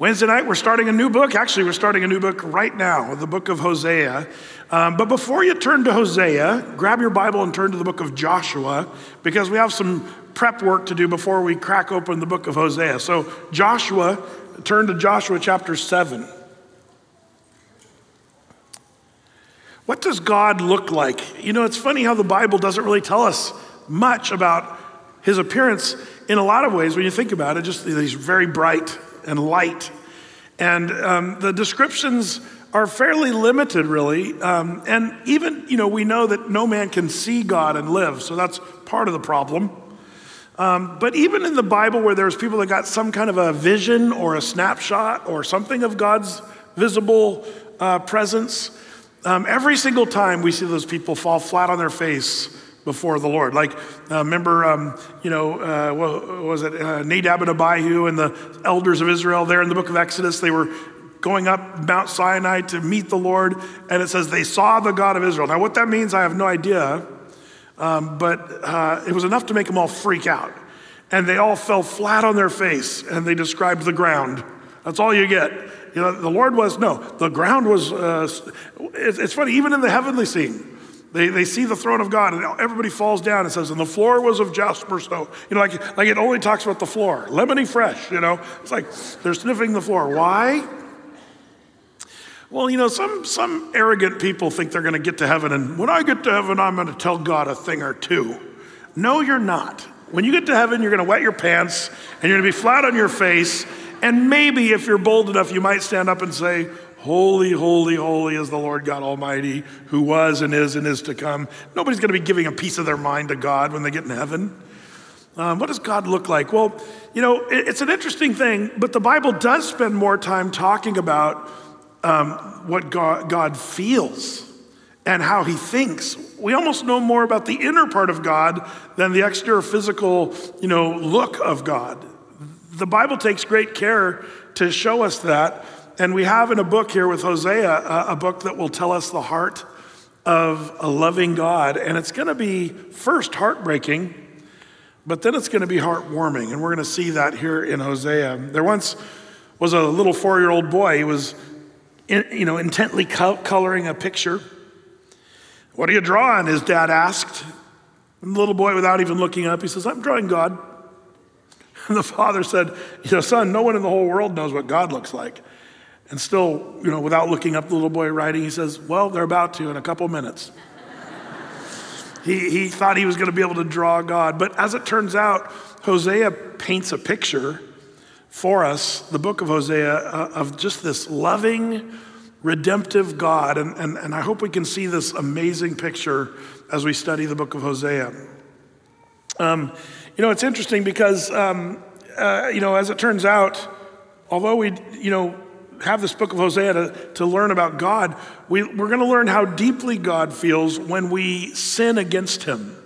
Wednesday night, we're starting a new book. Actually, we're starting a new book right now, the book of Hosea. Um, but before you turn to Hosea, grab your Bible and turn to the book of Joshua because we have some prep work to do before we crack open the book of Hosea. So, Joshua, turn to Joshua chapter 7. What does God look like? You know, it's funny how the Bible doesn't really tell us much about his appearance in a lot of ways when you think about it. Just he's very bright and light. And um, the descriptions are fairly limited, really. Um, and even, you know, we know that no man can see God and live, so that's part of the problem. Um, but even in the Bible, where there's people that got some kind of a vision or a snapshot or something of God's visible uh, presence, um, every single time we see those people fall flat on their face before the Lord. Like, uh, remember, um, you know, uh, what was it, uh, Nadab and Abihu and the elders of Israel there in the book of Exodus? They were going up Mount Sinai to meet the Lord, and it says they saw the God of Israel. Now, what that means, I have no idea, um, but uh, it was enough to make them all freak out. And they all fell flat on their face, and they described the ground. That's all you get. You know, the Lord was, no, the ground was, uh, it's, it's funny, even in the heavenly scene, they, they see the throne of God and everybody falls down and says, and the floor was of jasper. stone. you know, like, like it only talks about the floor, lemony fresh, you know. It's like they're sniffing the floor. Why? Well, you know, some, some arrogant people think they're going to get to heaven, and when I get to heaven, I'm going to tell God a thing or two. No, you're not. When you get to heaven, you're going to wet your pants and you're going to be flat on your face. And maybe if you're bold enough, you might stand up and say, Holy, holy, holy is the Lord God Almighty, who was and is and is to come. Nobody's going to be giving a piece of their mind to God when they get in heaven. Um, what does God look like? Well, you know, it, it's an interesting thing, but the Bible does spend more time talking about um, what God, God feels and how he thinks. We almost know more about the inner part of God than the exterior physical, you know, look of God. The Bible takes great care to show us that. And we have in a book here with Hosea, a, a book that will tell us the heart of a loving God. And it's going to be first heartbreaking, but then it's going to be heartwarming. And we're going to see that here in Hosea. There once was a little four year old boy. He was, in, you know, intently coloring a picture. What are you drawing? His dad asked. And the little boy, without even looking up, he says, I'm drawing God. And the father said, You know, son, no one in the whole world knows what God looks like. And still, you know, without looking up the little boy writing, he says, Well, they're about to in a couple minutes. he, he thought he was going to be able to draw God. But as it turns out, Hosea paints a picture for us, the book of Hosea, uh, of just this loving, redemptive God. And, and, and I hope we can see this amazing picture as we study the book of Hosea. Um, you know, it's interesting because, um, uh, you know, as it turns out, although we, you know, have this book of Hosea to, to learn about God, we, we're going to learn how deeply God feels when we sin against Him,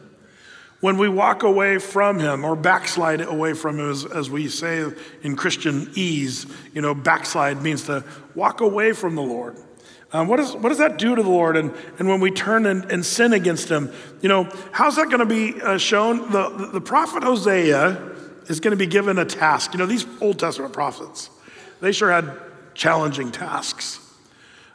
when we walk away from Him or backslide away from Him, as, as we say in Christianese. You know, backslide means to walk away from the Lord. Um, what, is, what does that do to the Lord? And, and when we turn and, and sin against Him, you know, how's that going to be uh, shown? The, the, the prophet Hosea is going to be given a task. You know, these Old Testament prophets, they sure had challenging tasks.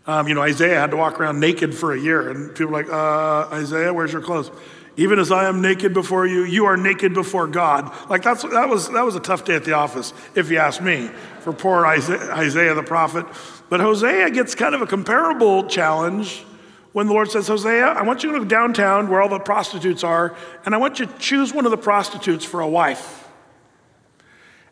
Um, you know, Isaiah had to walk around naked for a year, and people were like, uh, Isaiah, where's your clothes? Even as I am naked before you, you are naked before God. Like that's that was that was a tough day at the office, if you ask me, for poor Isaiah, Isaiah the prophet. But Hosea gets kind of a comparable challenge when the Lord says, Hosea, I want you to go downtown where all the prostitutes are, and I want you to choose one of the prostitutes for a wife.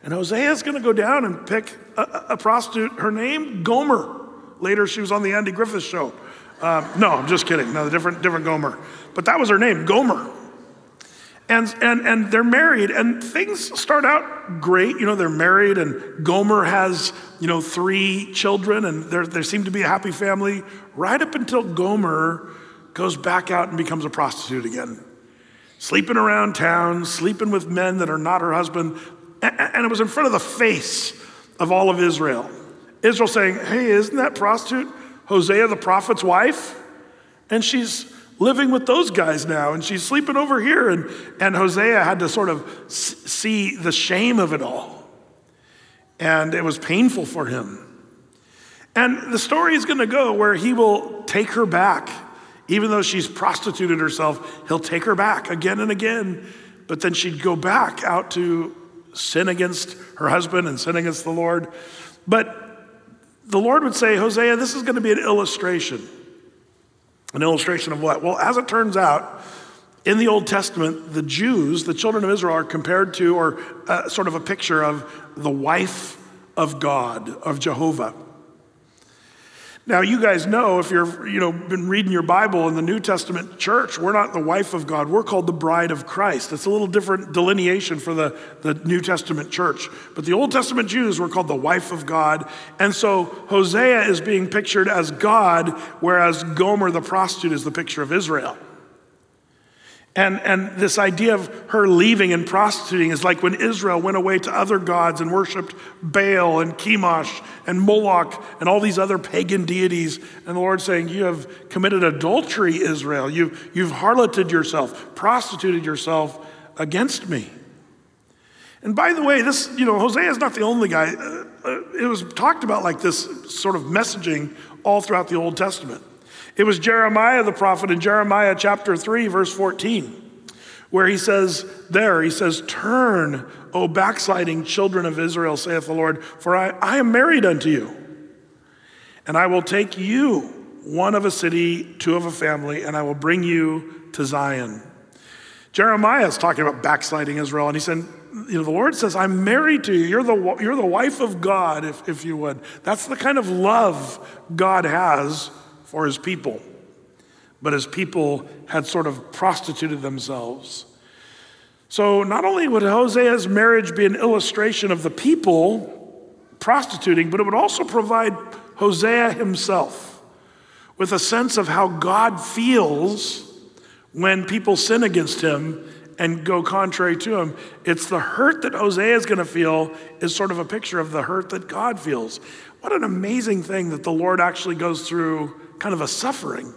And Hosea is going to go down and pick a, a, prostitute, her name, Gomer. Later, she was on the Andy Griffith show. Uh, no, I'm just kidding. No, different, different Gomer. But that was her name, Gomer. And, and, and they're married, and things start out great. You know, they're married, and Gomer has, you know, three children, and there seem to be a happy family right up until Gomer goes back out and becomes a prostitute again. Sleeping around town, sleeping with men that are not her husband, and it was in front of the face of all of Israel. Israel saying, Hey, isn't that prostitute Hosea the prophet's wife? And she's living with those guys now, and she's sleeping over here. And, and Hosea had to sort of see the shame of it all. and it was painful for him. And the story is going to go where he will take her back. Even though she's prostituted herself, he'll take her back again and again. But then she'd go back out to sin against her husband and sin against the Lord. But the Lord would say, Hosea, this is going to be an illustration. An illustration of what? Well, as it turns out, in the Old Testament, the Jews, the children of Israel, are compared to, or uh, sort of a picture of, the wife of God, of Jehovah. Now, you guys know if you've you know, been reading your Bible in the New Testament church, we're not the wife of God. We're called the bride of Christ. It's a little different delineation for the, the New Testament church. But the Old Testament Jews were called the wife of God. And so Hosea is being pictured as God, whereas Gomer, the prostitute, is the picture of Israel. And, and this idea of her leaving and prostituting is like when Israel went away to other gods and worshiped Baal and Chemosh and Moloch and all these other pagan deities. And the Lord saying, You have committed adultery, Israel. You, you've harloted yourself, prostituted yourself against me. And by the way, this, you know, Hosea is not the only guy. Uh, uh, it was talked about like this sort of messaging all throughout the Old Testament. It was Jeremiah the prophet in Jeremiah chapter 3, verse 14, where he says, There, he says, Turn, O backsliding children of Israel, saith the Lord, for I, I am married unto you. And I will take you, one of a city, two of a family, and I will bring you to Zion. Jeremiah is talking about backsliding Israel, and he said, you know, the Lord says, I'm married to you. You're the, you're the wife of God, if, if you would. That's the kind of love God has for his people. But his people had sort of prostituted themselves. So not only would Hosea's marriage be an illustration of the people prostituting, but it would also provide Hosea himself with a sense of how God feels when people sin against him and go contrary to him. It's the hurt that Hosea is going to feel is sort of a picture of the hurt that God feels. What an amazing thing that the Lord actually goes through kind of a suffering.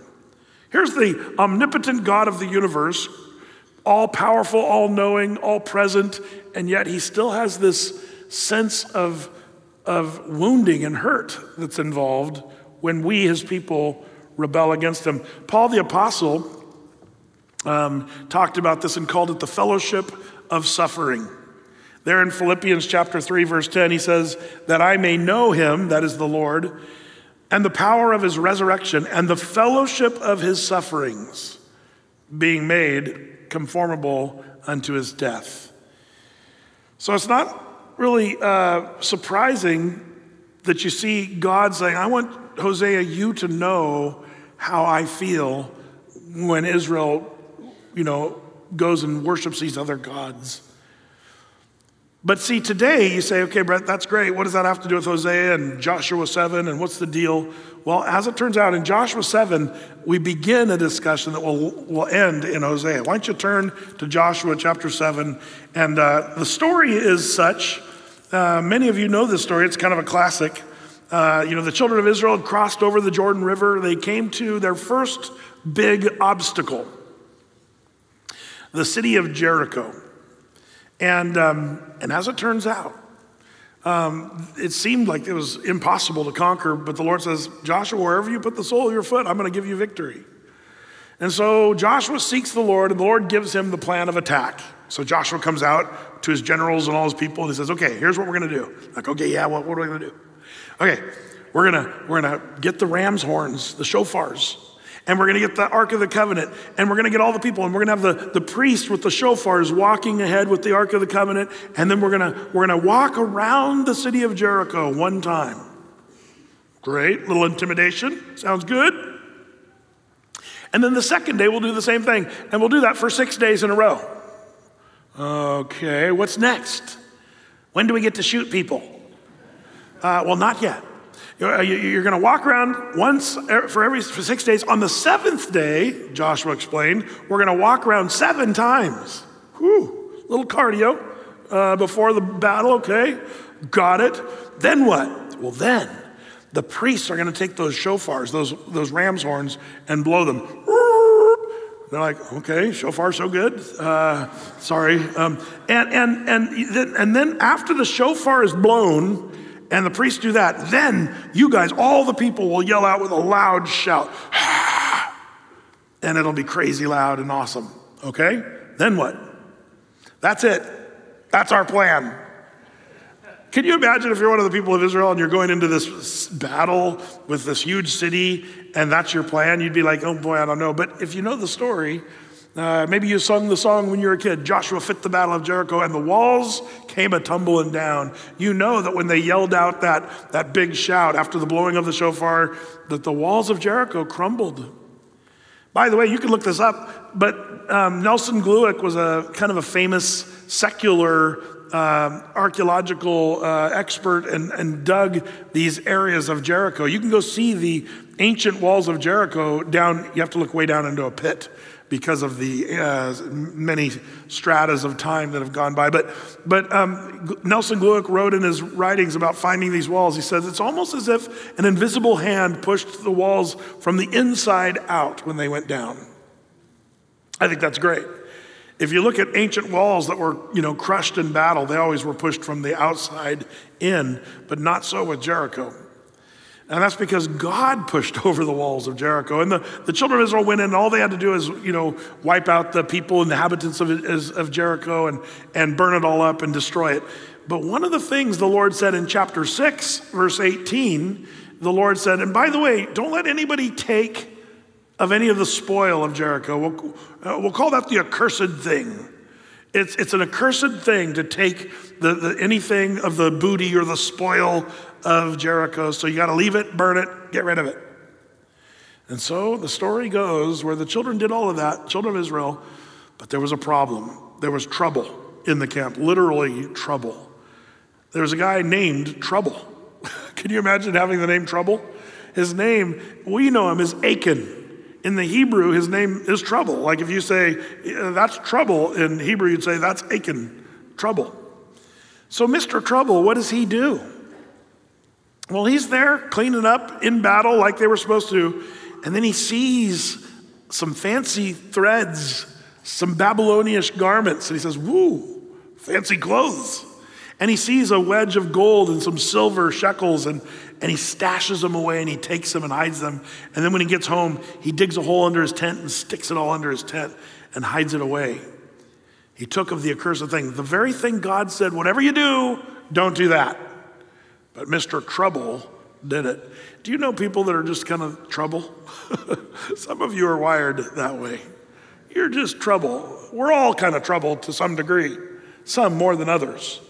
Here's the omnipotent God of the universe, all powerful, all knowing, all present, and yet he still has this sense of, of wounding and hurt that's involved when we, his people, rebel against him. Paul the Apostle um, talked about this and called it the fellowship of suffering. There in Philippians chapter 3, verse 10, he says, That I may know him, that is the Lord, and the power of his resurrection and the fellowship of his sufferings, being made conformable unto his death. So it's not really uh, surprising that you see God saying, I want Hosea, you to know how I feel when Israel, you know, goes and worships these other gods. But see, today you say, okay, Brett, that's great. What does that have to do with Hosea and Joshua 7 and what's the deal? Well, as it turns out, in Joshua 7, we begin a discussion that will, will end in Hosea. Why don't you turn to Joshua chapter 7? And uh, the story is such, uh, many of you know this story, it's kind of a classic. Uh, you know, the children of Israel had crossed over the Jordan River, they came to their first big obstacle the city of Jericho. And, um, and as it turns out, um, it seemed like it was impossible to conquer, but the Lord says, Joshua, wherever you put the sole of your foot, I'm going to give you victory. And so Joshua seeks the Lord, and the Lord gives him the plan of attack. So Joshua comes out to his generals and all his people, and he says, Okay, here's what we're going to do. Like, okay, yeah, what, what are we going to do? Okay, we're going to we're to get the ram's horns, the shofars, and we're going to get the Ark of the Covenant, and we're going to get all the people, and we're going to have the, the priest with the shofars walking ahead with the Ark of the Covenant, and then we're going to we're going to walk around the city of Jericho one time. Great, little intimidation. Sounds good. And then the second day, we'll do the same thing, and we'll do that for six days in a row. Okay, what's next? When do we get to shoot people? Uh, well, not yet. Uh, you're going to walk around once for every for six days. On the seventh day, Joshua explained, we're going to walk around seven times. Whew, little cardio uh, before the battle. Okay, got it. Then what? Well, then the priests are going to take those shofars, those those ram's horns, and blow them. they're like, okay, so far so good. Uh, sorry. Um, and, and, and, and then after the shofar is blown, and the priests do that, then you guys, all the people will yell out with a loud shout, and it'll be crazy loud and awesome. Okay? Then what? That's it. That's our plan. Can you imagine if you're one of the people of Israel and you're going into this battle with this huge city and that's your plan? You'd be like, oh boy, I don't know. But if you know the story, uh, maybe you sung the song when you were a kid Joshua fit the battle of Jericho and the walls came a tumbling down. You know that when they yelled out that, that big shout after the blowing of the shofar, that the walls of Jericho crumbled. By the way, you can look this up, but um, Nelson Glueck was a kind of a famous secular uh, archaeological uh, expert and, and dug these areas of Jericho. You can go see the ancient walls of Jericho down, you have to look way down into a pit because of the uh, many stratas of time that have gone by. But, but um, Nelson Glueck wrote in his writings about finding these walls, he says, it's almost as if an invisible hand pushed the walls from the inside out when they went down. I think that's great. If you look at ancient walls that were, you know, crushed in battle, they always were pushed from the outside in, but not so with Jericho. And that's because God pushed over the walls of Jericho. And the, the children of Israel went in, and all they had to do is, you know, wipe out the people, and the inhabitants of, of Jericho, and, and burn it all up and destroy it. But one of the things the Lord said in chapter 6, verse 18, the Lord said, and by the way, don't let anybody take of any of the spoil of Jericho. We'll, uh, we'll call that the accursed thing. It's, it's an accursed thing to take the, the, anything of the booty or the spoil of Jericho. So you got to leave it, burn it, get rid of it. And so the story goes where the children did all of that, children of Israel, but there was a problem. There was trouble in the camp, literally trouble. There was a guy named Trouble. Can you imagine having the name Trouble? His name, we know him as Achan. In the Hebrew, his name is trouble. Like if you say, that's trouble, in Hebrew, you'd say, that's Achan, trouble. So, Mr. Trouble, what does he do? Well, he's there cleaning up in battle like they were supposed to, and then he sees some fancy threads, some Babylonish garments, and he says, Woo, fancy clothes. And he sees a wedge of gold and some silver shekels, and, and he stashes them away and he takes them and hides them. And then when he gets home, he digs a hole under his tent and sticks it all under his tent and hides it away. He took of the accursed thing, the very thing God said, whatever you do, don't do that. But Mr. Trouble did it. Do you know people that are just kind of trouble? some of you are wired that way. You're just trouble. We're all kind of trouble to some degree, some more than others.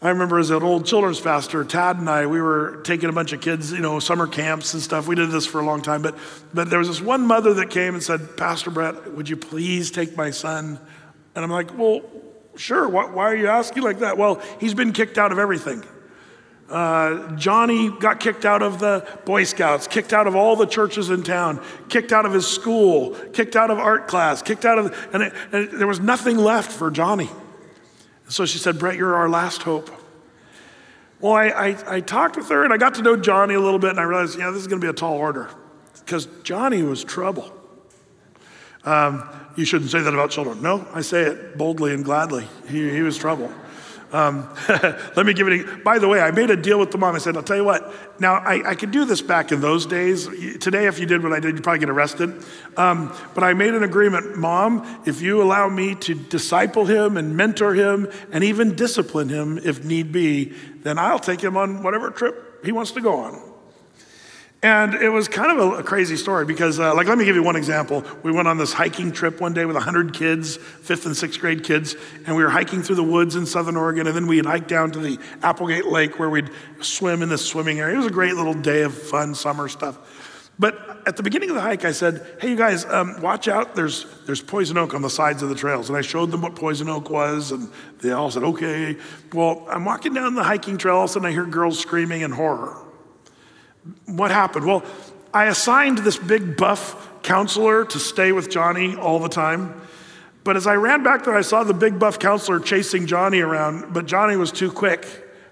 I remember as an old children's pastor, Tad and I, we were taking a bunch of kids, you know, summer camps and stuff. We did this for a long time, but, but there was this one mother that came and said, Pastor Brett, would you please take my son? And I'm like, well, sure. Why, why are you asking like that? Well, he's been kicked out of everything. Uh, Johnny got kicked out of the Boy Scouts, kicked out of all the churches in town, kicked out of his school, kicked out of art class, kicked out of, and, it, and it, there was nothing left for Johnny. So she said, Brett, you're our last hope. Well, I, I, I, talked with her and I got to know Johnny a little bit, and I realized, yeah, this is going to be a tall order because Johnny was trouble. Um, you shouldn't say that about children. No, I say it boldly and gladly. He, he was trouble. Um, let me give it a, by the way, I made a deal with the mom. I said, I'll tell you what, now I, I could do this back in those days. Today, if you did what I did, you'd probably get arrested. Um, but I made an agreement, mom, if you allow me to disciple him and mentor him and even discipline him if need be, then I'll take him on whatever trip he wants to go on. And it was kind of a, a crazy story because, uh, like, let me give you one example. We went on this hiking trip one day with 100 kids, fifth and sixth grade kids, and we were hiking through the woods in southern Oregon, and then we'd hike down to the Applegate Lake where we'd swim in this swimming area. It was a great little day of fun summer stuff. But at the beginning of the hike, I said, Hey, you guys, um, watch out. There's, there's poison oak on the sides of the trails. And I showed them what poison oak was, and they all said, Okay. Well, I'm walking down the hiking trail, all of a sudden I hear girls screaming in horror. What happened? Well, I assigned this big buff counselor to stay with Johnny all the time. But as I ran back there, I saw the big buff counselor chasing Johnny around, but Johnny was too quick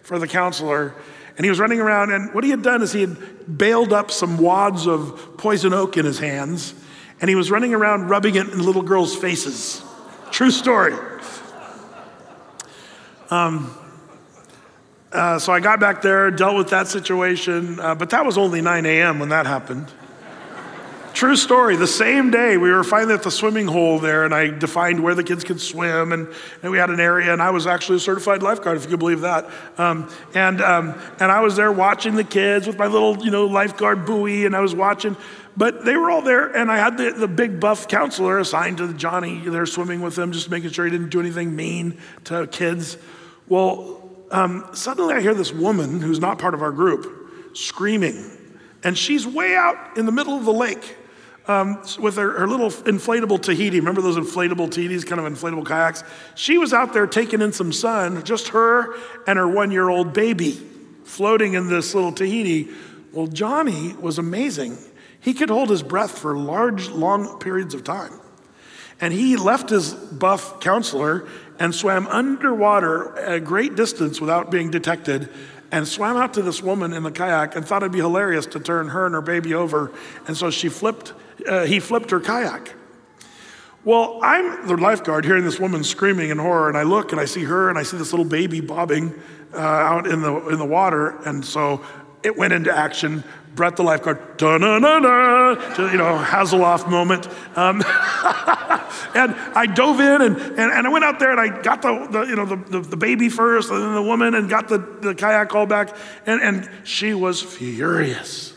for the counselor. And he was running around, and what he had done is he had baled up some wads of poison oak in his hands, and he was running around rubbing it in little girls' faces. True story. Um, uh, so I got back there, dealt with that situation, uh, but that was only 9 a.m. when that happened. True story. The same day, we were finally at the swimming hole there, and I defined where the kids could swim, and, and we had an area, and I was actually a certified lifeguard, if you can believe that. Um, and, um, and I was there watching the kids with my little, you know, lifeguard buoy, and I was watching. But they were all there, and I had the, the big buff counselor assigned to Johnny there swimming with them, just making sure he didn't do anything mean to kids. Well, um, suddenly I hear this woman who's not part of our group screaming, and she's way out in the middle of the lake um, with her, her, little inflatable Tahiti. Remember those inflatable Tahitis, kind of inflatable kayaks? She was out there taking in some sun, just her and her one year old baby floating in this little Tahiti. Well, Johnny was amazing. He could hold his breath for large, long periods of time. And he left his buff counselor and swam underwater a great distance without being detected and swam out to this woman in the kayak and thought it'd be hilarious to turn her and her baby over. And so she flipped uh, he flipped her kayak. Well, I'm the lifeguard hearing this woman screaming in horror, and I look and I see her and I see this little baby bobbing uh, out in the, in the water. And so it went into action. Brett, the lifeguard, da na na na, you know, Hasselhoff moment. Um, and I dove in and, and, and, I went out there and I got the, the you know, the, the, the, baby first and then the woman and got the, the kayak all back. And, and she was furious.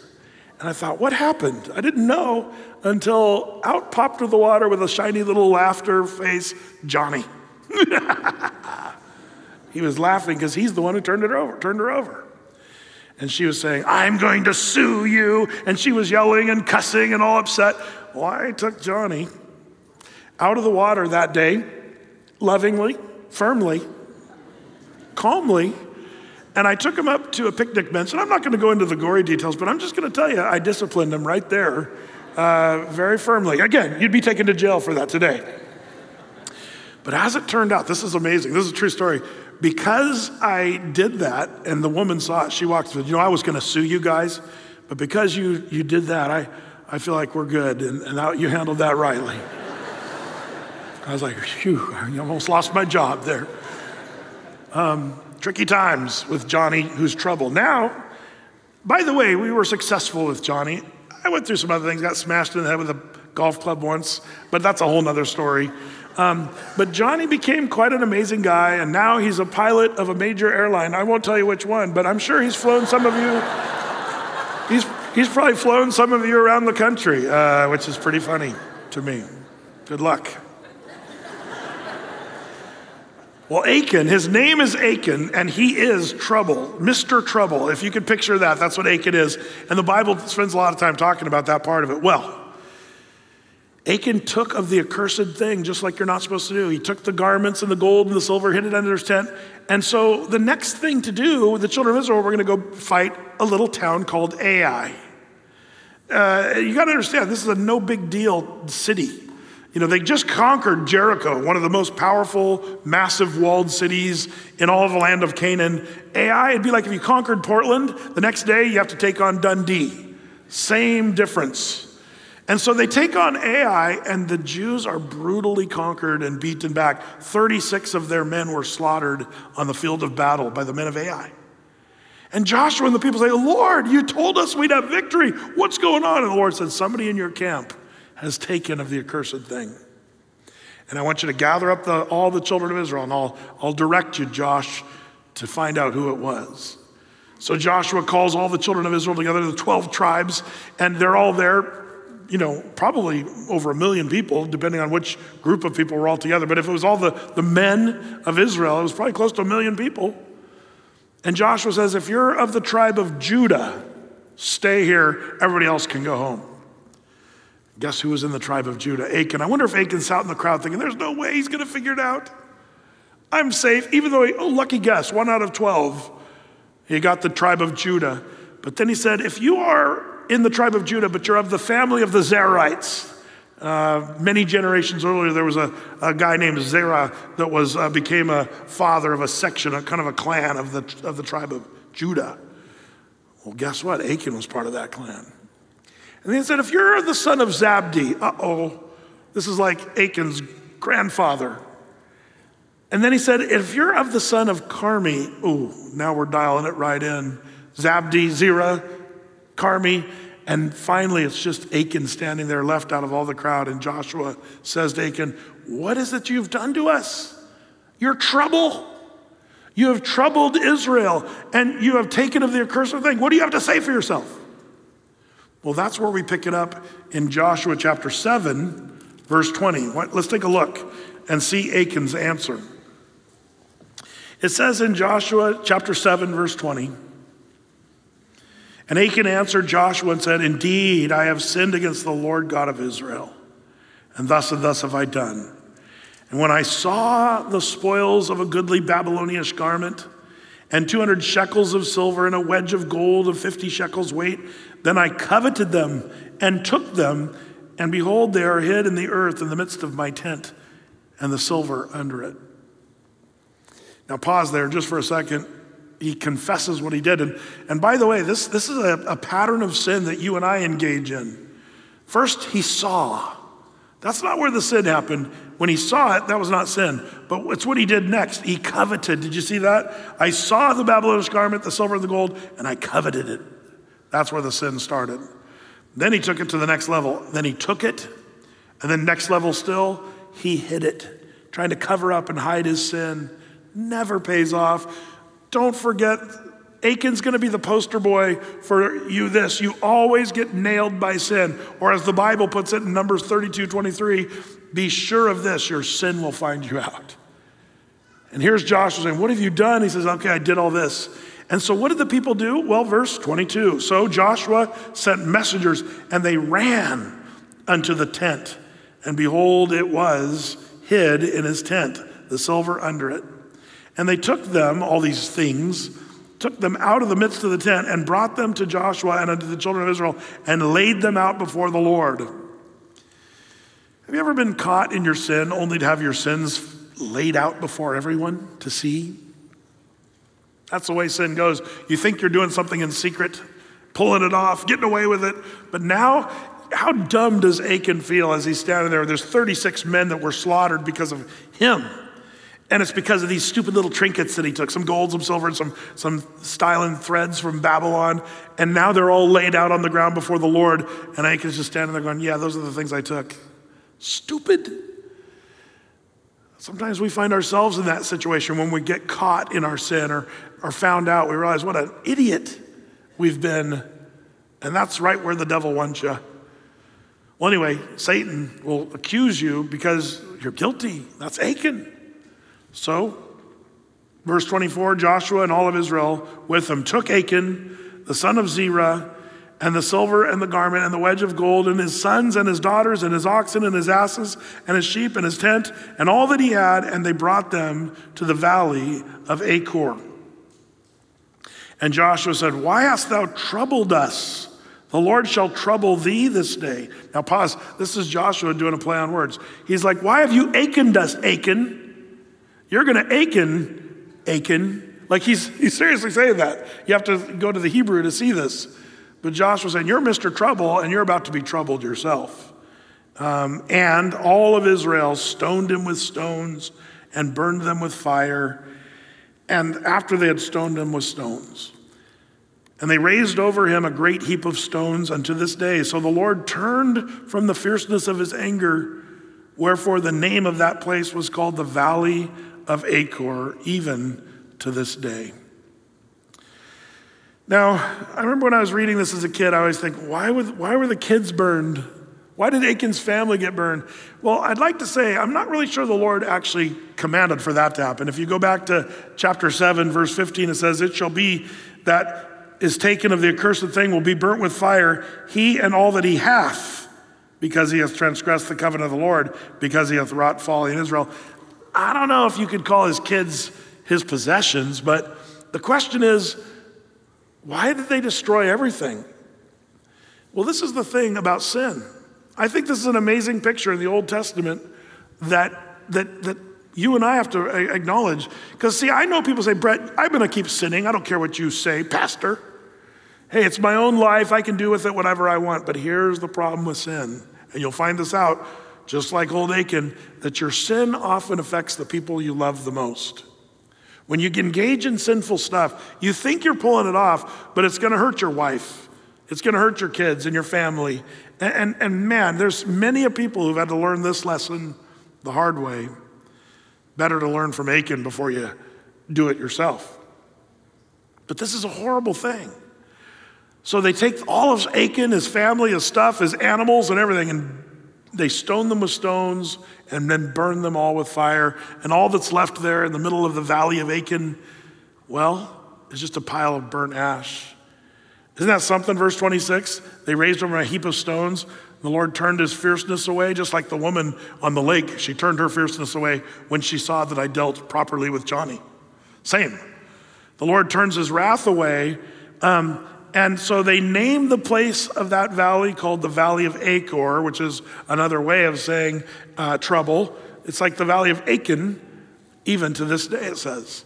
And I thought, what happened? I didn't know until out popped of the water with a shiny little laughter face, Johnny. he was laughing because he's the one who turned it over, turned her over. And she was saying, I'm going to sue you. And she was yelling and cussing and all upset. Well, I took Johnny out of the water that day, lovingly, firmly, calmly, and I took him up to a picnic bench, and I'm not going to go into the gory details, but I'm just going to tell you, I disciplined him right there uh, very firmly. Again, you'd be taken to jail for that today. But as it turned out, this is amazing. This is a true story. Because I did that, and the woman saw it, she walked through. You know, I was going to sue you guys, but because you you did that, I I feel like we're good, and, and you handled that rightly. I was like, phew, I almost lost my job there. Um, tricky times with Johnny, who's trouble. Now, by the way, we were successful with Johnny. I went through some other things, got smashed in the head with a golf club once, but that's a whole nother story. Um, but Johnny became quite an amazing guy, and now he's a pilot of a major airline. I won't tell you which one, but I'm sure he's flown some of you. He's, he's probably flown some of you around the country, uh, which is pretty funny to me. Good luck. Well, Achan, his name is Achan, and he is trouble, Mr. Trouble. If you could picture that, that's what Achan is. And the Bible spends a lot of time talking about that part of it. Well, Achan took of the accursed thing, just like you're not supposed to do. He took the garments and the gold and the silver, hid it under his tent. And so the next thing to do, the children of Israel were going to go fight a little town called Ai. Uh, you got to understand, this is a no big deal city. You know, they just conquered Jericho, one of the most powerful, massive walled cities in all of the land of Canaan. Ai, it'd be like if you conquered Portland, the next day you have to take on Dundee. Same difference. And so they take on Ai, and the Jews are brutally conquered and beaten back. 36 of their men were slaughtered on the field of battle by the men of Ai. And Joshua and the people say, Lord, you told us we'd have victory. What's going on? And the Lord said, Somebody in your camp has taken of the accursed thing. And I want you to gather up the, all the children of Israel, and I'll, I'll direct you, Josh, to find out who it was. So Joshua calls all the children of Israel together, the 12 tribes, and they're all there, you know, probably over a million people, depending on which group of people were all together. But if it was all the, the men of Israel, it was probably close to a million people. And Joshua says, if you're of the tribe of Judah, stay here, everybody else can go home. Guess who was in the tribe of Judah? Achan. I wonder if Achan's out in the crowd thinking, there's no way he's going to figure it out. I'm safe, even though, he, oh, lucky guess, one out of 12. He got the tribe of Judah. But then he said, if you are in the tribe of Judah, but you're of the family of the Zerites, uh, many generations earlier, there was a, a guy named Zerah that was, uh, became a father of a section, a kind of a clan of the, of the tribe of Judah. Well, guess what? Achan was part of that clan. And then he said, If you're the son of Zabdi, uh oh, this is like Achan's grandfather. And then he said, If you're of the son of Carmi, oh, now we're dialing it right in. Zabdi, Zerah, Carmi. And finally, it's just Achan standing there, left out of all the crowd. And Joshua says to Achan, What is it you've done to us? You're trouble. You have troubled Israel and you have taken of the accursed thing. What do you have to say for yourself? Well, that's where we pick it up in Joshua chapter 7, verse 20. Let's take a look and see Achan's answer. It says in Joshua chapter 7, verse 20, and Achan answered Joshua and said, Indeed, I have sinned against the Lord God of Israel, and thus and thus have I done. And when I saw the spoils of a goodly Babylonish garment, and 200 shekels of silver and a wedge of gold of 50 shekels weight. Then I coveted them and took them, and behold, they are hid in the earth in the midst of my tent, and the silver under it. Now, pause there just for a second. He confesses what he did. And, and by the way, this, this is a, a pattern of sin that you and I engage in. First, he saw. That's not where the sin happened. When he saw it, that was not sin. But it's what he did next. He coveted. Did you see that? I saw the Babylonish garment, the silver and the gold, and I coveted it. That's where the sin started. Then he took it to the next level. Then he took it, and then next level still, he hid it, trying to cover up and hide his sin. Never pays off. Don't forget Achan's going to be the poster boy for you this. You always get nailed by sin. Or as the Bible puts it in Numbers 32 23, be sure of this your sin will find you out. And here's Joshua saying, What have you done? He says, Okay, I did all this. And so what did the people do? Well, verse 22. So Joshua sent messengers, and they ran unto the tent. And behold, it was hid in his tent, the silver under it. And they took them, all these things, took them out of the midst of the tent and brought them to Joshua and unto the children of Israel and laid them out before the Lord. Have you ever been caught in your sin only to have your sins laid out before everyone to see? That's the way sin goes. You think you're doing something in secret, pulling it off, getting away with it, but now how dumb does Achan feel as he's standing there? There's 36 men that were slaughtered because of him. And it's because of these stupid little trinkets that he took some gold, some silver, and some, some styling threads from Babylon. And now they're all laid out on the ground before the Lord. And Achan's just standing there going, Yeah, those are the things I took. Stupid. Sometimes we find ourselves in that situation when we get caught in our sin or, or found out. We realize what an idiot we've been. And that's right where the devil wants you. Well, anyway, Satan will accuse you because you're guilty. That's Achan. So, verse 24 Joshua and all of Israel with him took Achan, the son of Zerah, and the silver and the garment and the wedge of gold and his sons and his daughters and his oxen and his asses and his sheep and his tent and all that he had, and they brought them to the valley of Achor. And Joshua said, Why hast thou troubled us? The Lord shall trouble thee this day. Now, pause. This is Joshua doing a play on words. He's like, Why have you Achan us, Achan? You're going to Achan, Achan. Like he's, he's seriously saying that. You have to go to the Hebrew to see this. But Joshua saying, You're Mr. Trouble, and you're about to be troubled yourself. Um, and all of Israel stoned him with stones and burned them with fire. And after they had stoned him with stones, and they raised over him a great heap of stones unto this day. So the Lord turned from the fierceness of his anger, wherefore the name of that place was called the Valley of Achor, even to this day. Now, I remember when I was reading this as a kid, I always think, why, would, why were the kids burned? Why did Achan's family get burned? Well, I'd like to say, I'm not really sure the Lord actually commanded for that to happen. If you go back to chapter 7, verse 15, it says, It shall be that is taken of the accursed thing will be burnt with fire, he and all that he hath, because he hath transgressed the covenant of the Lord, because he hath wrought folly in Israel. I don't know if you could call his kids his possessions, but the question is why did they destroy everything? Well, this is the thing about sin. I think this is an amazing picture in the Old Testament that, that, that you and I have to acknowledge. Because, see, I know people say, Brett, I'm going to keep sinning. I don't care what you say, Pastor. Hey, it's my own life. I can do with it whatever I want. But here's the problem with sin. And you'll find this out, just like old Achan, that your sin often affects the people you love the most. When you engage in sinful stuff, you think you're pulling it off, but it's going to hurt your wife. It's going to hurt your kids and your family. And, and, and man, there's many of people who've had to learn this lesson the hard way. Better to learn from Achan before you do it yourself. But this is a horrible thing. So they take all of Achan, his family, his stuff, his animals, and everything, and they stone them with stones and then burn them all with fire. And all that's left there in the middle of the valley of Achan, well, is just a pile of burnt ash. Isn't that something? Verse 26 they raised him a heap of stones. The Lord turned his fierceness away, just like the woman on the lake. She turned her fierceness away when she saw that I dealt properly with Johnny. Same. The Lord turns his wrath away. Um, and so they named the place of that valley called the Valley of Achor, which is another way of saying uh, trouble. It's like the Valley of Achan, even to this day, it says.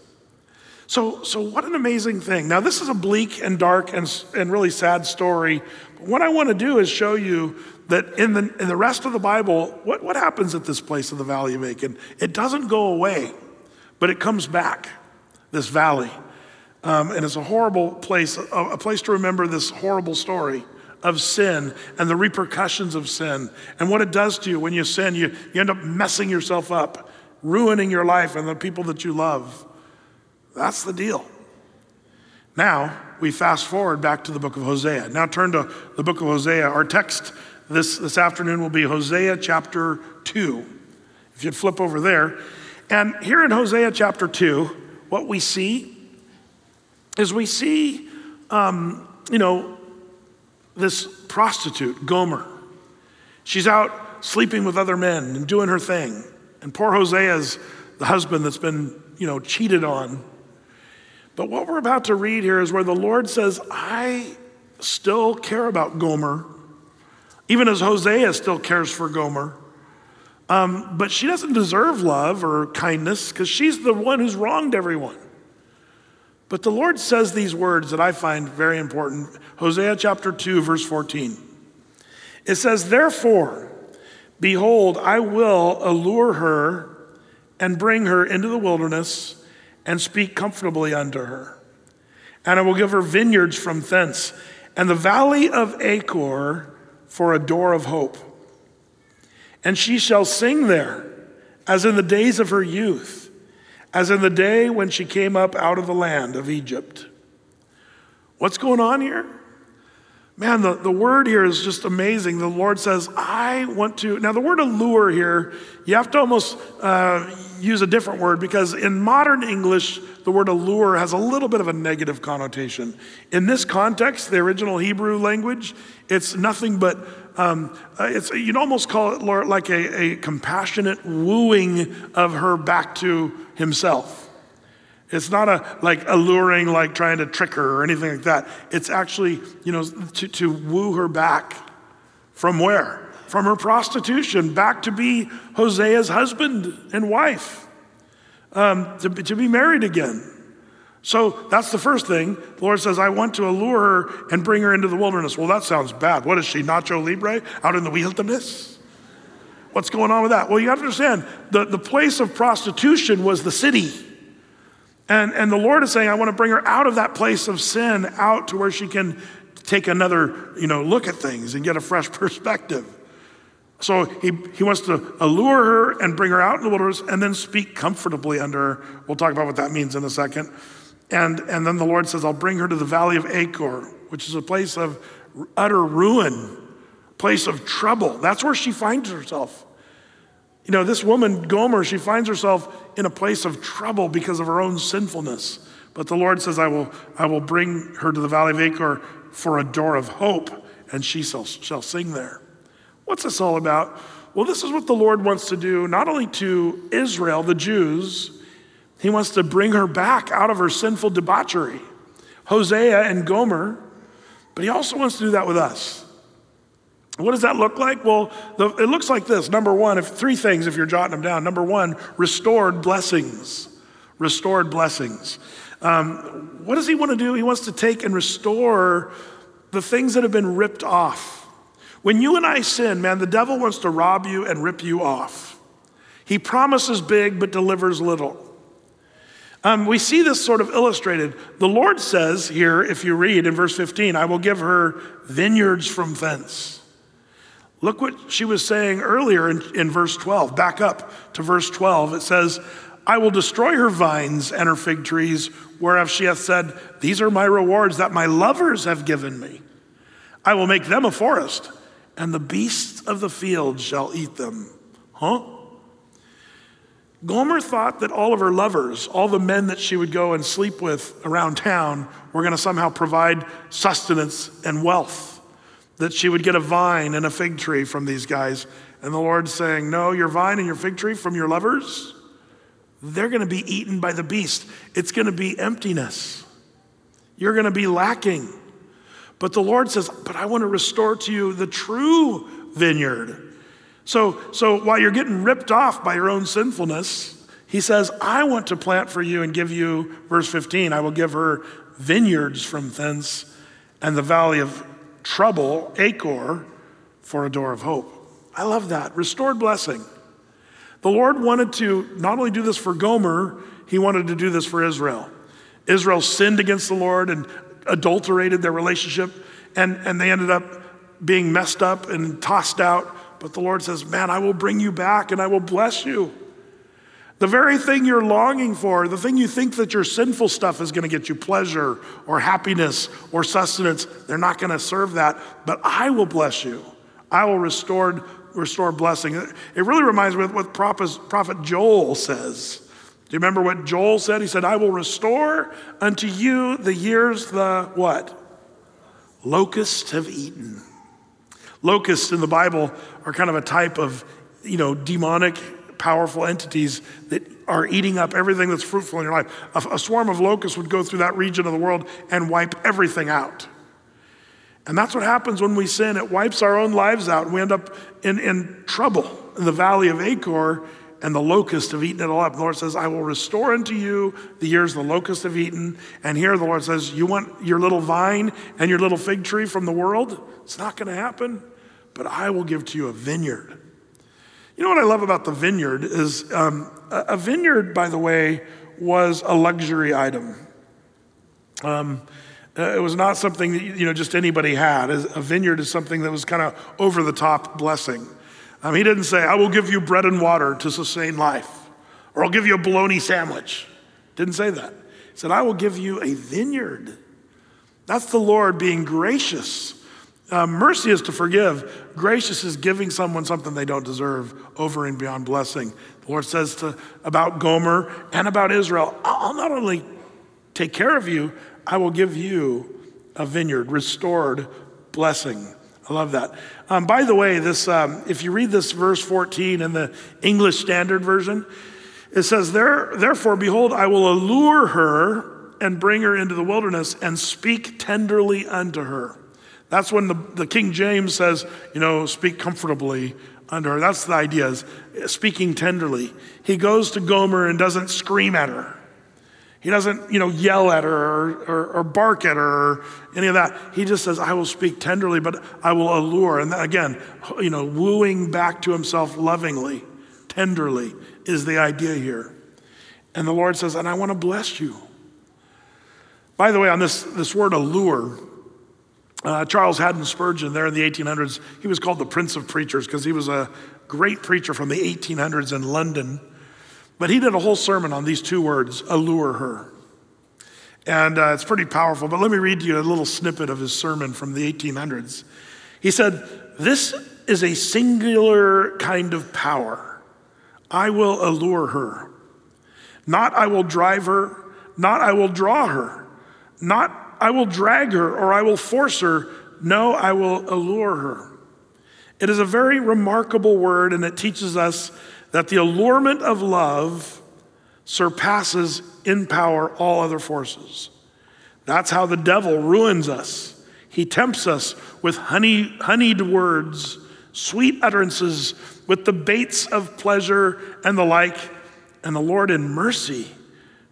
So, so what an amazing thing. Now, this is a bleak and dark and, and really sad story. But what I want to do is show you that in the, in the rest of the Bible, what, what happens at this place of the Valley of Achan? It doesn't go away, but it comes back, this valley. Um, and it's a horrible place, a, a place to remember this horrible story of sin and the repercussions of sin and what it does to you when you sin. You, you end up messing yourself up, ruining your life and the people that you love. That's the deal. Now, we fast forward back to the book of Hosea. Now, turn to the book of Hosea. Our text this, this afternoon will be Hosea chapter 2. If you'd flip over there. And here in Hosea chapter 2, what we see is we see, um, you know, this prostitute, Gomer. She's out sleeping with other men and doing her thing. And poor Hosea's the husband that's been, you know, cheated on. But what we're about to read here is where the Lord says, I still care about Gomer, even as Hosea still cares for Gomer. Um, but she doesn't deserve love or kindness because she's the one who's wronged everyone. But the Lord says these words that I find very important. Hosea chapter 2, verse 14. It says, Therefore, behold, I will allure her and bring her into the wilderness and speak comfortably unto her. And I will give her vineyards from thence, and the valley of Achor for a door of hope. And she shall sing there, as in the days of her youth as in the day when she came up out of the land of Egypt. What's going on here? Man, the, the word here is just amazing. The Lord says, I want to. Now, the word allure here, you have to almost uh, use a different word because in modern English, the word allure has a little bit of a negative connotation. In this context, the original Hebrew language, it's nothing but um, uh, it's, you'd almost call it like a, a compassionate wooing of her back to himself. It's not a like alluring, like trying to trick her or anything like that. It's actually, you know, to, to woo her back from where? From her prostitution, back to be Hosea's husband and wife, um, to, to be married again. So that's the first thing. The Lord says, I want to allure her and bring her into the wilderness. Well, that sounds bad. What is she, Nacho Libre, out in the wilderness? What's going on with that? Well, you have to understand the, the place of prostitution was the city. And, and the Lord is saying, I want to bring her out of that place of sin out to where she can take another, you know, look at things and get a fresh perspective. So he, he wants to allure her and bring her out in the wilderness and then speak comfortably under her. We'll talk about what that means in a second. And, and then the Lord says, I'll bring her to the valley of Achor, which is a place of utter ruin, place of trouble. That's where she finds herself. You know, this woman, Gomer, she finds herself in a place of trouble because of her own sinfulness. But the Lord says, I will, I will bring her to the valley of Achor for a door of hope, and she shall, shall sing there. What's this all about? Well, this is what the Lord wants to do, not only to Israel, the Jews, he wants to bring her back out of her sinful debauchery, Hosea and Gomer, but he also wants to do that with us. What does that look like? Well, the, it looks like this. Number one, if three things, if you're jotting them down. Number one, restored blessings. Restored blessings. Um, what does he want to do? He wants to take and restore the things that have been ripped off. When you and I sin, man, the devil wants to rob you and rip you off. He promises big but delivers little. Um, we see this sort of illustrated. The Lord says here, if you read in verse 15, I will give her vineyards from thence. Look what she was saying earlier in, in verse 12. Back up to verse 12. It says, I will destroy her vines and her fig trees, whereof she hath said, These are my rewards that my lovers have given me. I will make them a forest, and the beasts of the field shall eat them. Huh? Gomer thought that all of her lovers, all the men that she would go and sleep with around town, were going to somehow provide sustenance and wealth, that she would get a vine and a fig tree from these guys. And the Lord's saying, No, your vine and your fig tree from your lovers, they're going to be eaten by the beast. It's going to be emptiness. You're going to be lacking. But the Lord says, But I want to restore to you the true vineyard. So, so while you're getting ripped off by your own sinfulness, he says, I want to plant for you and give you, verse 15, I will give her vineyards from thence and the valley of trouble, Achor, for a door of hope. I love that. Restored blessing. The Lord wanted to not only do this for Gomer, he wanted to do this for Israel. Israel sinned against the Lord and adulterated their relationship, and, and they ended up being messed up and tossed out. But the Lord says, Man, I will bring you back and I will bless you. The very thing you're longing for, the thing you think that your sinful stuff is going to get you pleasure or happiness or sustenance, they're not going to serve that. But I will bless you. I will restore, restore blessing. It really reminds me of what prophet, Joel says. Do you remember what Joel said? He said, I will restore unto you the years the what? Locusts have eaten. Locusts in the Bible are kind of a type of, you know, demonic, powerful entities that are eating up everything that's fruitful in your life. A, a swarm of locusts would go through that region of the world and wipe everything out. And that's what happens when we sin. It wipes our own lives out. And we end up in, in trouble in the valley of Achor, and the locusts have eaten it all up. The Lord says, I will restore unto you the years the locusts have eaten. And here the Lord says, You want your little vine and your little fig tree from the world? It's not going to happen but I will give to you a vineyard. You know what I love about the vineyard is um, a vineyard, by the way, was a luxury item. Um, uh, it was not something that you know just anybody had. A vineyard is something that was kind of over the top blessing. Um, he didn't say, "I will give you bread and water to sustain life," or "I'll give you a bologna sandwich." Didn't say that. He said, "I will give you a vineyard." That's the Lord being gracious uh, mercy is to forgive. Gracious is giving someone something they don't deserve over and beyond blessing. The Lord says to, about Gomer and about Israel I'll not only take care of you, I will give you a vineyard, restored blessing. I love that. Um, by the way, this um, if you read this verse 14 in the English Standard Version, it says, there, Therefore, behold, I will allure her and bring her into the wilderness and speak tenderly unto her. That's when the, the King James says, you know, speak comfortably under her. That's the idea, is speaking tenderly. He goes to Gomer and doesn't scream at her. He doesn't, you know, yell at her or, or, or, bark at her or any of that. He just says, I will speak tenderly, but I will allure. And again, you know, wooing back to himself lovingly, tenderly is the idea here. And the Lord says, and I want to bless you. By the way, on this, this word allure, uh, Charles Haddon Spurgeon, there in the 1800s, he was called the Prince of Preachers because he was a great preacher from the 1800s in London. But he did a whole sermon on these two words allure her. And uh, it's pretty powerful. But let me read you a little snippet of his sermon from the 1800s. He said, This is a singular kind of power. I will allure her. Not I will drive her, not I will draw her, not I will drag her or I will force her. No, I will allure her. It is a very remarkable word, and it teaches us that the allurement of love surpasses in power all other forces. That's how the devil ruins us. He tempts us with honey, honeyed words, sweet utterances, with the baits of pleasure and the like. And the Lord, in mercy,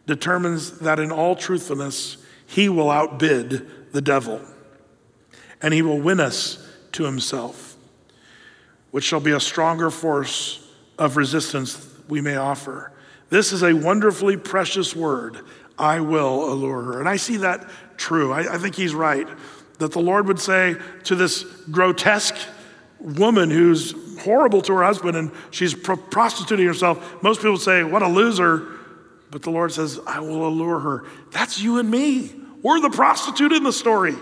determines that in all truthfulness, he will outbid the devil and he will win us to himself, which shall be a stronger force of resistance we may offer. This is a wonderfully precious word. I will allure her. And I see that true. I, I think he's right. That the Lord would say to this grotesque woman who's horrible to her husband and she's prostituting herself, most people say, What a loser. But the Lord says, I will allure her. That's you and me. We're the prostitute in the story.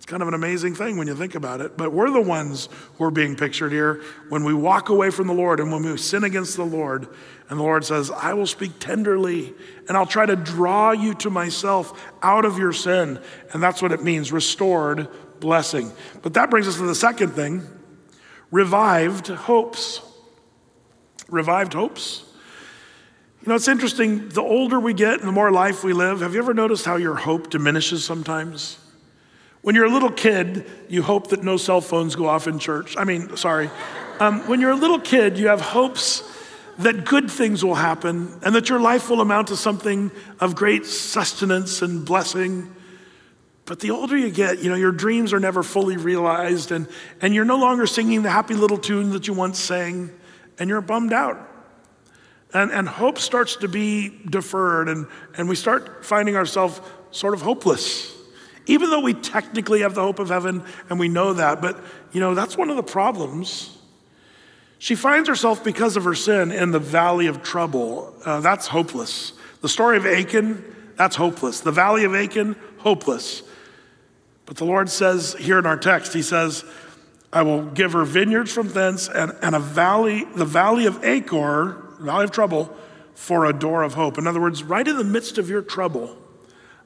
It's kind of an amazing thing when you think about it, but we're the ones who are being pictured here when we walk away from the Lord and when we sin against the Lord. And the Lord says, I will speak tenderly and I'll try to draw you to myself out of your sin. And that's what it means restored blessing. But that brings us to the second thing revived hopes. Revived hopes. You know, it's interesting. The older we get and the more life we live, have you ever noticed how your hope diminishes sometimes? When you're a little kid, you hope that no cell phones go off in church. I mean, sorry. Um, when you're a little kid, you have hopes that good things will happen and that your life will amount to something of great sustenance and blessing. But the older you get, you know, your dreams are never fully realized and, and you're no longer singing the happy little tune that you once sang and you're bummed out. And, and hope starts to be deferred, and, and we start finding ourselves sort of hopeless. Even though we technically have the hope of heaven and we know that, but you know, that's one of the problems. She finds herself, because of her sin, in the valley of trouble. Uh, that's hopeless. The story of Achan, that's hopeless. The valley of Achan, hopeless. But the Lord says here in our text, He says, I will give her vineyards from thence and, and a valley, the valley of Achor, valley of trouble, for a door of hope. In other words, right in the midst of your trouble,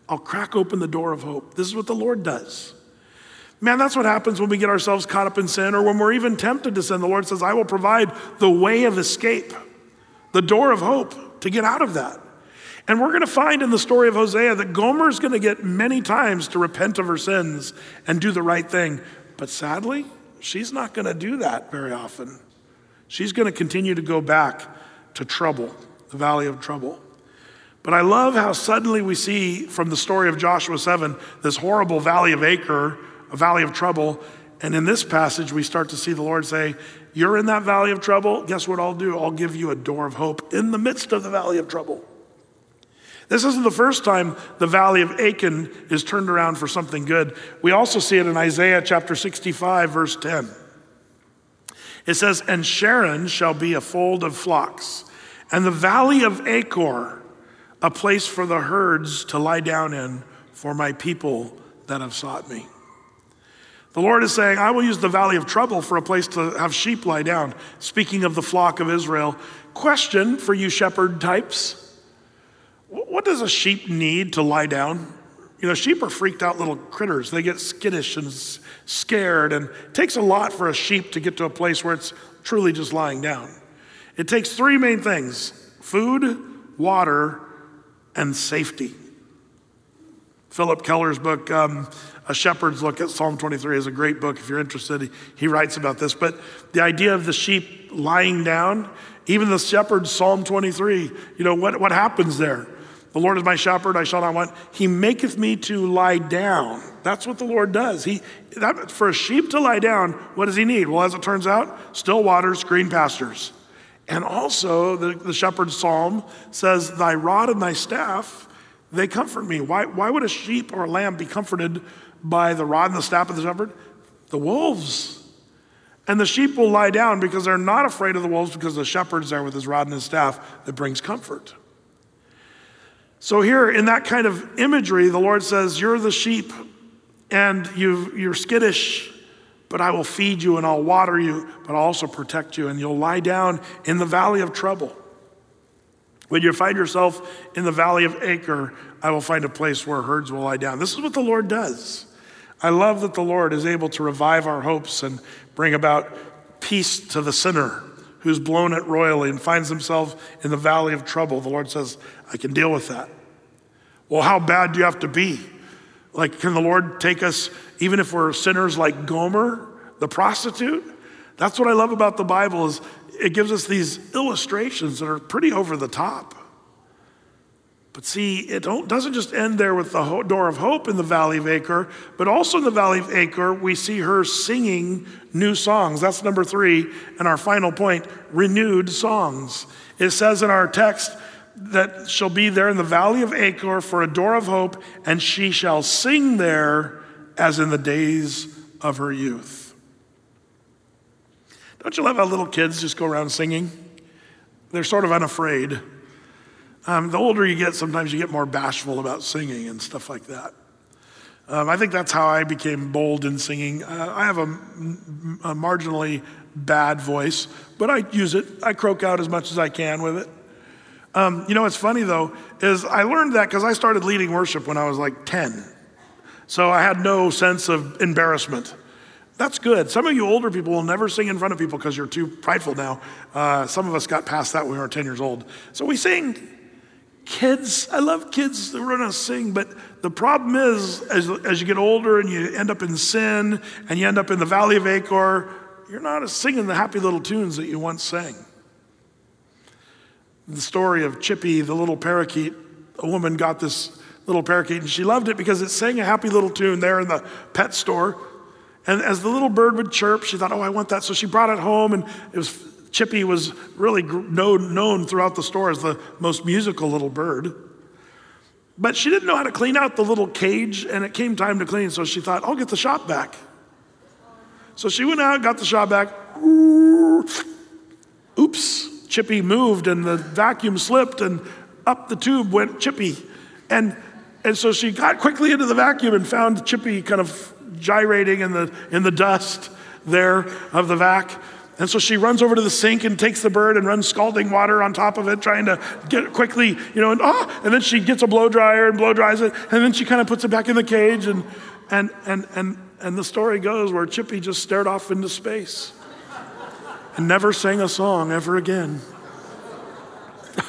I'll crack open the door of hope. This is what the Lord does. Man, that's what happens when we get ourselves caught up in sin or when we're even tempted to sin. The Lord says, I will provide the way of escape, the door of hope to get out of that. And we're going to find in the story of Hosea that Gomer is going to get many times to repent of her sins and do the right thing. But sadly, she's not going to do that very often. She's going to continue to go back to trouble, the valley of trouble. But I love how suddenly we see from the story of Joshua 7 this horrible valley of Achor, a valley of trouble. And in this passage, we start to see the Lord say, You're in that valley of trouble. Guess what I'll do? I'll give you a door of hope in the midst of the valley of trouble. This isn't the first time the valley of Achan is turned around for something good. We also see it in Isaiah chapter 65, verse 10. It says, And Sharon shall be a fold of flocks, and the valley of Achor, a place for the herds to lie down in for my people that have sought me. The Lord is saying, I will use the valley of trouble for a place to have sheep lie down. Speaking of the flock of Israel, question for you shepherd types What does a sheep need to lie down? You know, sheep are freaked out little critters. They get skittish and scared, and it takes a lot for a sheep to get to a place where it's truly just lying down. It takes three main things food, water, and safety. Phillip Keller's book, um, A Shepherd's Look at Psalm 23, is a great book if you're interested. He, writes about this. But the idea of the sheep lying down, even the shepherd, Psalm 23, you know, what, what happens there? The Lord is my shepherd, I shall not want. He maketh me to lie down. That's what the Lord does. He, that, for a sheep to lie down, what does he need? Well, as it turns out, still waters, green pastures. And also, the, the shepherd's psalm says, Thy rod and thy staff, they comfort me. Why, why would a sheep or a lamb be comforted by the rod and the staff of the shepherd? The wolves. And the sheep will lie down because they're not afraid of the wolves because the shepherd's there with his rod and his staff that brings comfort. So, here in that kind of imagery, the Lord says, You're the sheep and you are skittish, but I will feed you and I'll water you, but I'll also protect you, and you'll lie down in the valley of trouble. When you find yourself in the valley of Achor, I will find a place where herds will lie down. This is what the Lord does. I love that the Lord is able to revive our hopes and bring about peace to the sinner who's blown it royally and finds himself in the valley of trouble. The Lord says, I can deal with that. Well, how bad do you have to be? Like, can the Lord take us, even if we're sinners like Gomer, the prostitute? That's what I love about the Bible is it gives us these illustrations that are pretty over the top. But see, it doesn't just end there with the door of hope in the valley of Achor, but also in the valley of Achor, we see her singing new songs. That's number three. And our final point renewed songs. It says in our text that she'll be there in the valley of Achor for a door of hope, and she shall sing there as in the days of her youth. Don't you love how little kids just go around singing? They're sort of unafraid. Um, the older you get, sometimes you get more bashful about singing and stuff like that. Um, I think that's how I became bold in singing. Uh, I have a, a, marginally bad voice, but I use it. I croak out as much as I can with it. Um, you know what's funny though is I learned that because I started leading worship when I was like 10. So I had no sense of embarrassment. That's good. Some of you older people will never sing in front of people because you're too prideful now. Uh, some of us got past that when we were 10 years old. So we sing Kids, I love kids that run to sing, but the problem is, as, as you get older and you end up in sin and you end up in the valley of Achor, you're not singing the happy little tunes that you once sang. The story of Chippy, the little parakeet, a woman got this little parakeet and she loved it because it sang a happy little tune there in the pet store. And as the little bird would chirp, she thought, oh, I want that. So she brought it home and it was Chippy was really known, known throughout the store as the most musical little bird. But she didn't know how to clean out the little cage, and it came time to clean, so she thought, I'll get the Shop-Vac. So she went out, got the Shop-Vac. Oops, Chippy moved, and the vacuum slipped, and up the tube went Chippy. And, and so she got quickly into the vacuum and found Chippy kind of gyrating in the, in the dust there of the vac. And so she runs over to the sink and takes the bird and runs scalding water on top of it, trying to get it quickly, you know, and oh, and then she gets a blow dryer and blow dries it, and then she kind of puts it back in the cage, and and and and and the story goes where Chippy just stared off into space and never sang a song ever again.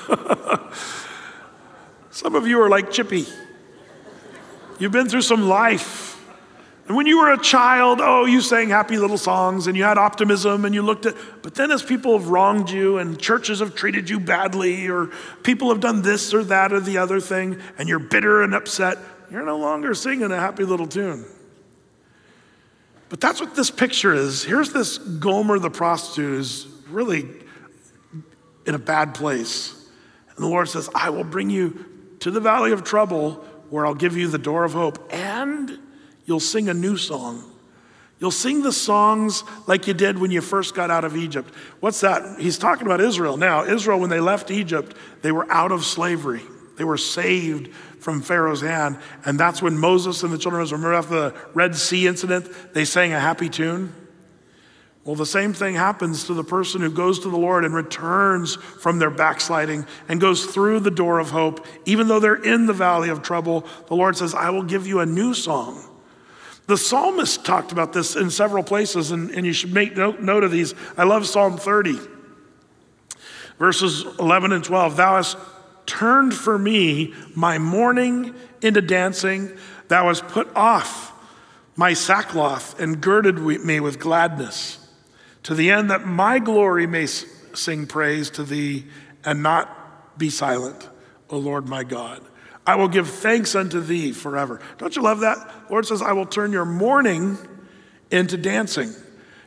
Some of you are like Chippy. You've been through some life and when you were a child, oh, you sang happy little songs and you had optimism and you looked at, but then as people have wronged you and churches have treated you badly or people have done this or that or the other thing and you're bitter and upset, you're no longer singing a happy little tune. But that's what this picture is. Here's this Gomer the prostitute is really in a bad place. And the Lord says, I will bring you to the valley of trouble where I'll give you the door of hope and You'll sing a new song. You'll sing the songs like you did when you first got out of Egypt. What's that? He's talking about Israel. Now, Israel, when they left Egypt, they were out of slavery. They were saved from Pharaoh's hand. And that's when Moses and the children of Israel, remember after the Red Sea incident, they sang a happy tune? Well, the same thing happens to the person who goes to the Lord and returns from their backsliding and goes through the door of hope. Even though they're in the valley of trouble, the Lord says, I will give you a new song. The psalmist talked about this in several places, and, and you should make note, note of these. I love Psalm 30, verses 11 and 12. Thou hast turned for me my mourning into dancing, thou hast put off my sackcloth and girded me with gladness, to the end that my glory may sing praise to thee and not be silent, O Lord my God. I will give thanks unto thee forever. Don't you love that? Lord says, I will turn your mourning into dancing.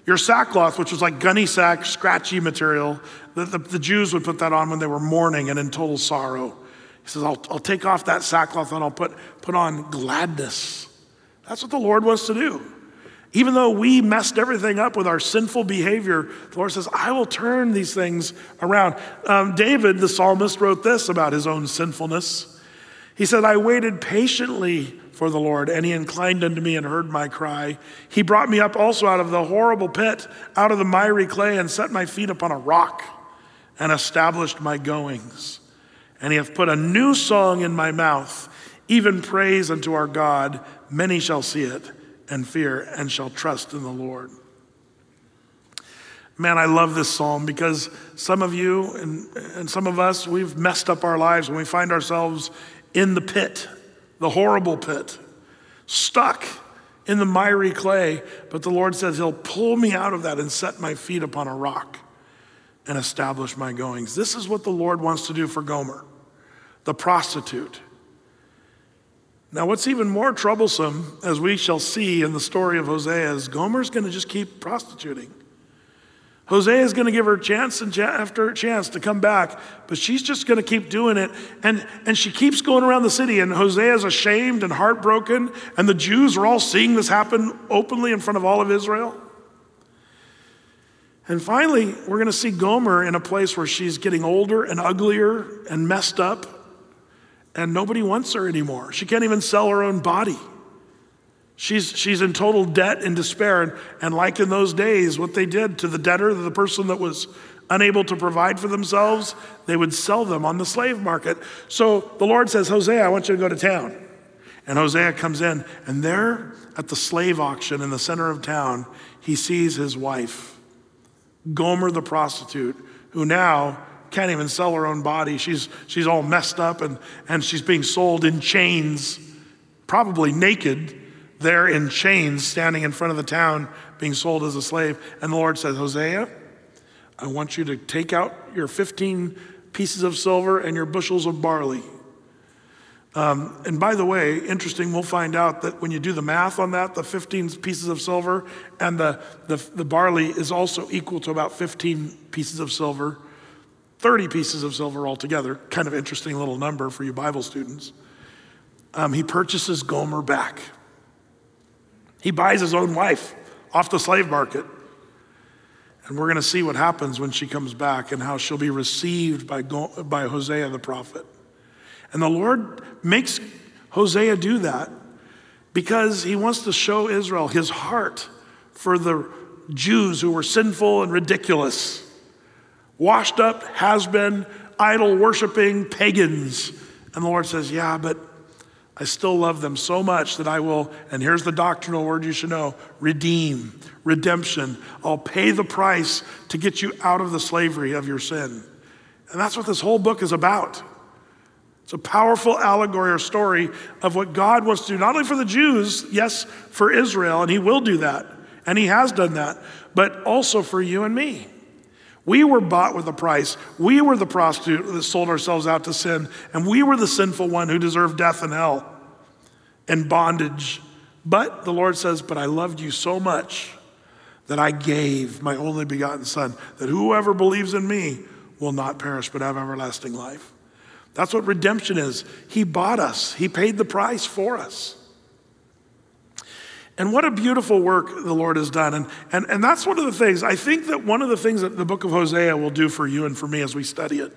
Your sackcloth, which was like gunny sack, scratchy material, the, the, the, Jews would put that on when they were mourning and in total sorrow. He says, I'll, I'll take off that sackcloth and I'll put, put on gladness. That's what the Lord wants to do. Even though we messed everything up with our sinful behavior, the Lord says, I will turn these things around. Um, David, the psalmist, wrote this about his own sinfulness. He said, I waited patiently for the Lord, and he inclined unto me and heard my cry. He brought me up also out of the horrible pit, out of the miry clay, and set my feet upon a rock, and established my goings. And he hath put a new song in my mouth, even praise unto our God. Many shall see it and fear, and shall trust in the Lord. Man, I love this psalm because some of you and, and some of us, we've messed up our lives when we find ourselves in the pit, the horrible pit, stuck in the miry clay. But the Lord says, He'll pull me out of that and set my feet upon a rock and establish my goings. This is what the Lord wants to do for Gomer. the prostitute. Now, what's even more troublesome, as we shall see in the story of Hosea, is Gomer's going to just keep prostituting. Hosea is going to give her chance and after chance to come back, but she's just going to keep doing it. And, and she keeps going around the city, and Hosea is ashamed and heartbroken, and the Jews are all seeing this happen openly in front of all of Israel. And finally, we're going to see Gomer in a place where she's getting older and uglier and messed up, and nobody wants her anymore. She can't even sell her own body. She's, she's in total debt and despair. And, and like in those days, what they did to the debtor, the person that was unable to provide for themselves, they would sell them on the slave market. So the Lord says, Hosea, I want you to go to town. And Hosea comes in, and there at the slave auction in the center of town, he sees his wife, Gomer the prostitute, who now can't even sell her own body. She's, she's all messed up and, and she's being sold in chains, probably naked there in chains, standing in front of the town, being sold as a slave. And the Lord says, Hosea, I want you to take out your 15 pieces of silver and your bushels of barley. Um, and by the way, interesting, we'll find out that when you do the math on that, the 15 pieces of silver and the, the, the barley is also equal to about 15 pieces of silver, 30 pieces of silver altogether. Kind of interesting little number for you Bible students. Um, he purchases Gomer back. He buys his own wife off the slave market. And we're going to see what happens when she comes back and how she'll be received by, by Hosea the prophet. And the Lord makes Hosea do that because he wants to show Israel his heart for the Jews who were sinful and ridiculous, washed up, has been, idol worshiping pagans. And the Lord says, Yeah, but I still love them so much that I will, and here's the doctrinal word you should know redeem, redemption. I'll pay the price to get you out of the slavery of your sin. And that's what this whole book is about. It's a powerful allegory or story of what God wants to do, not only for the Jews, yes, for Israel, and He will do that, and He has done that, but also for you and me. We were bought with a price. We were the prostitute that sold ourselves out to sin, and we were the sinful one who deserved death and hell and bondage. But the Lord says, But I loved you so much that I gave my only begotten Son, that whoever believes in me will not perish but have everlasting life. That's what redemption is. He bought us, He paid the price for us. And what a beautiful work the Lord has done. And, and, and that's one of the things, I think that one of the things that the book of Hosea will do for you and for me as we study it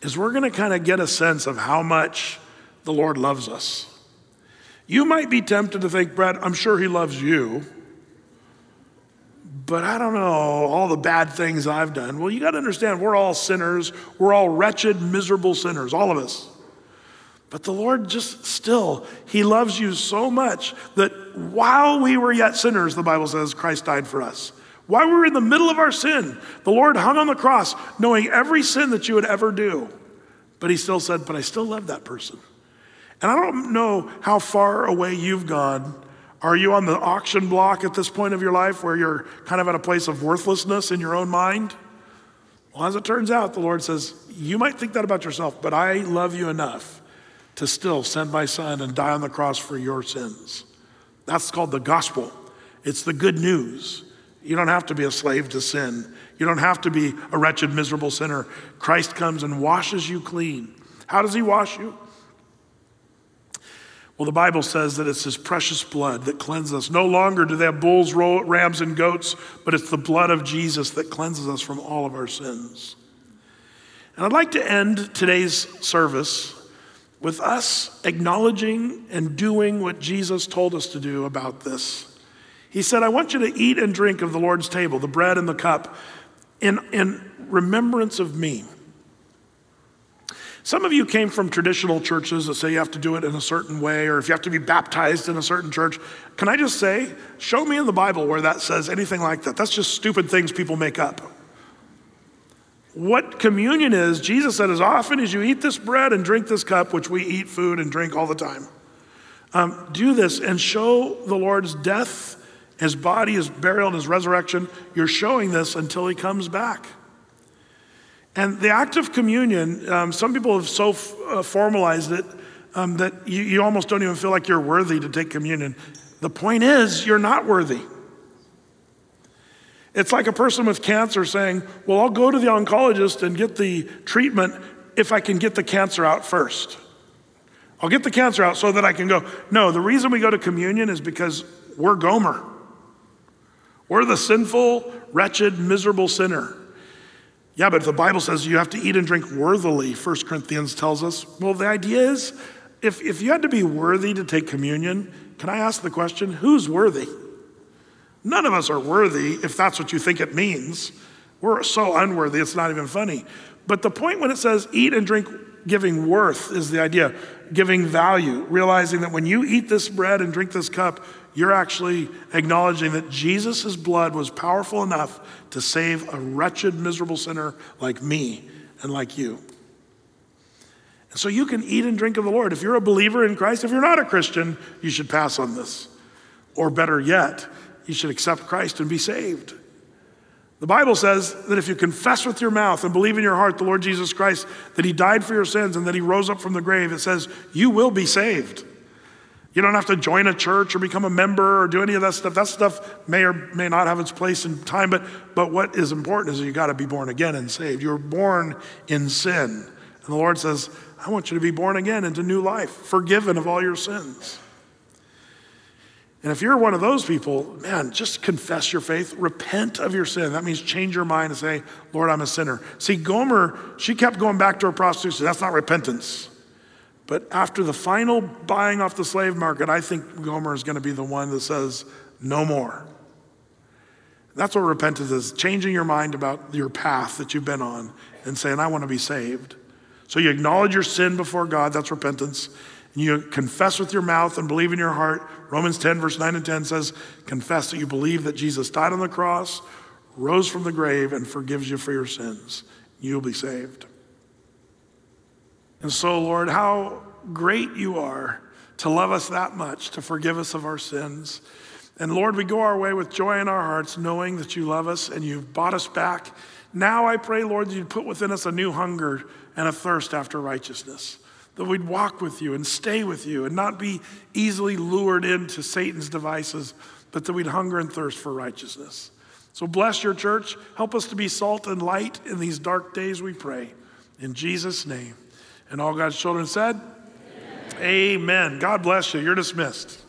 is we're going to kind of get a sense of how much the Lord loves us. You might be tempted to think, Brett, I'm sure he loves you, but I don't know all the bad things I've done. Well, you got to understand, we're all sinners. We're all wretched, miserable sinners, all of us. But the Lord just still, He loves you so much that while we were yet sinners, the Bible says, Christ died for us. While we were in the middle of our sin, the Lord hung on the cross, knowing every sin that you would ever do. But He still said, But I still love that person. And I don't know how far away you've gone. Are you on the auction block at this point of your life where you're kind of at a place of worthlessness in your own mind? Well, as it turns out, the Lord says, You might think that about yourself, but I love you enough to still send my son and die on the cross for your sins. That's called the gospel. It's the good news. You don't have to be a slave to sin. You don't have to be a wretched, miserable sinner. Christ comes and washes you clean. How does he wash you? Well, the Bible says that it's his precious blood that cleanses us. No longer do they have bulls, rams, and goats, but it's the blood of Jesus that cleanses us from all of our sins. And I'd like to end today's service with us acknowledging and doing what Jesus told us to do about this. He said, I want you to eat and drink of the Lord's table, the bread and the cup, in, in remembrance of me. Some of you came from traditional churches that say you have to do it in a certain way, or if you have to be baptized in a certain church. Can I just say, show me in the Bible where that says anything like that? That's just stupid things people make up. What communion is, Jesus said, as often as you eat this bread and drink this cup, which we eat food and drink all the time, um, do this and show the Lord's death, his body, his burial, and his resurrection. You're showing this until he comes back. And the act of communion, um, some people have so f- uh, formalized it um, that you, you almost don't even feel like you're worthy to take communion. The point is, you're not worthy. It's like a person with cancer saying, Well, I'll go to the oncologist and get the treatment if I can get the cancer out first. I'll get the cancer out so that I can go. No, the reason we go to communion is because we're Gomer. We're the sinful, wretched, miserable sinner. Yeah, but if the Bible says you have to eat and drink worthily, 1 Corinthians tells us. Well, the idea is if, if you had to be worthy to take communion, can I ask the question who's worthy? None of us are worthy if that's what you think it means. We're so unworthy, it's not even funny. But the point when it says eat and drink giving worth is the idea, giving value, realizing that when you eat this bread and drink this cup, you're actually acknowledging that Jesus' blood was powerful enough to save a wretched, miserable sinner like me and like you. And so you can eat and drink of the Lord. If you're a believer in Christ, if you're not a Christian, you should pass on this. Or better yet, you should accept Christ and be saved. The Bible says that if you confess with your mouth and believe in your heart the Lord Jesus Christ, that he died for your sins and that he rose up from the grave, it says you will be saved. You don't have to join a church or become a member or do any of that stuff. That stuff may or may not have its place in time, but, but what is important is you got to be born again and saved. You're born in sin. And the Lord says, I want you to be born again into new life, forgiven of all your sins. And if you're one of those people, man, just confess your faith, repent of your sin. That means change your mind and say, Lord, I'm a sinner. See, Gomer, she kept going back to her prostitution. That's not repentance. But after the final buying off the slave market, I think Gomer is going to be the one that says, no more. That's what repentance is changing your mind about your path that you've been on and saying, I want to be saved. So you acknowledge your sin before God, that's repentance you confess with your mouth and believe in your heart, Romans 10, verse 9 and 10 says, confess that you believe that Jesus died on the cross, rose from the grave, and forgives you for your sins. You'll be saved. And so, Lord, how great you are to love us that much, to forgive us of our sins. And Lord, we go our way with joy in our hearts, knowing that you love us and you've bought us back. Now I pray, Lord, that you'd put within us a new hunger and a thirst after righteousness that we'd walk with you and stay with you and not be easily lured into Satan's devices, but that we'd hunger and thirst for righteousness. So bless your church. Help us to be salt and light in these dark days, we pray. In Jesus' name. And all God's children said, Amen. Amen. God bless you. You're dismissed.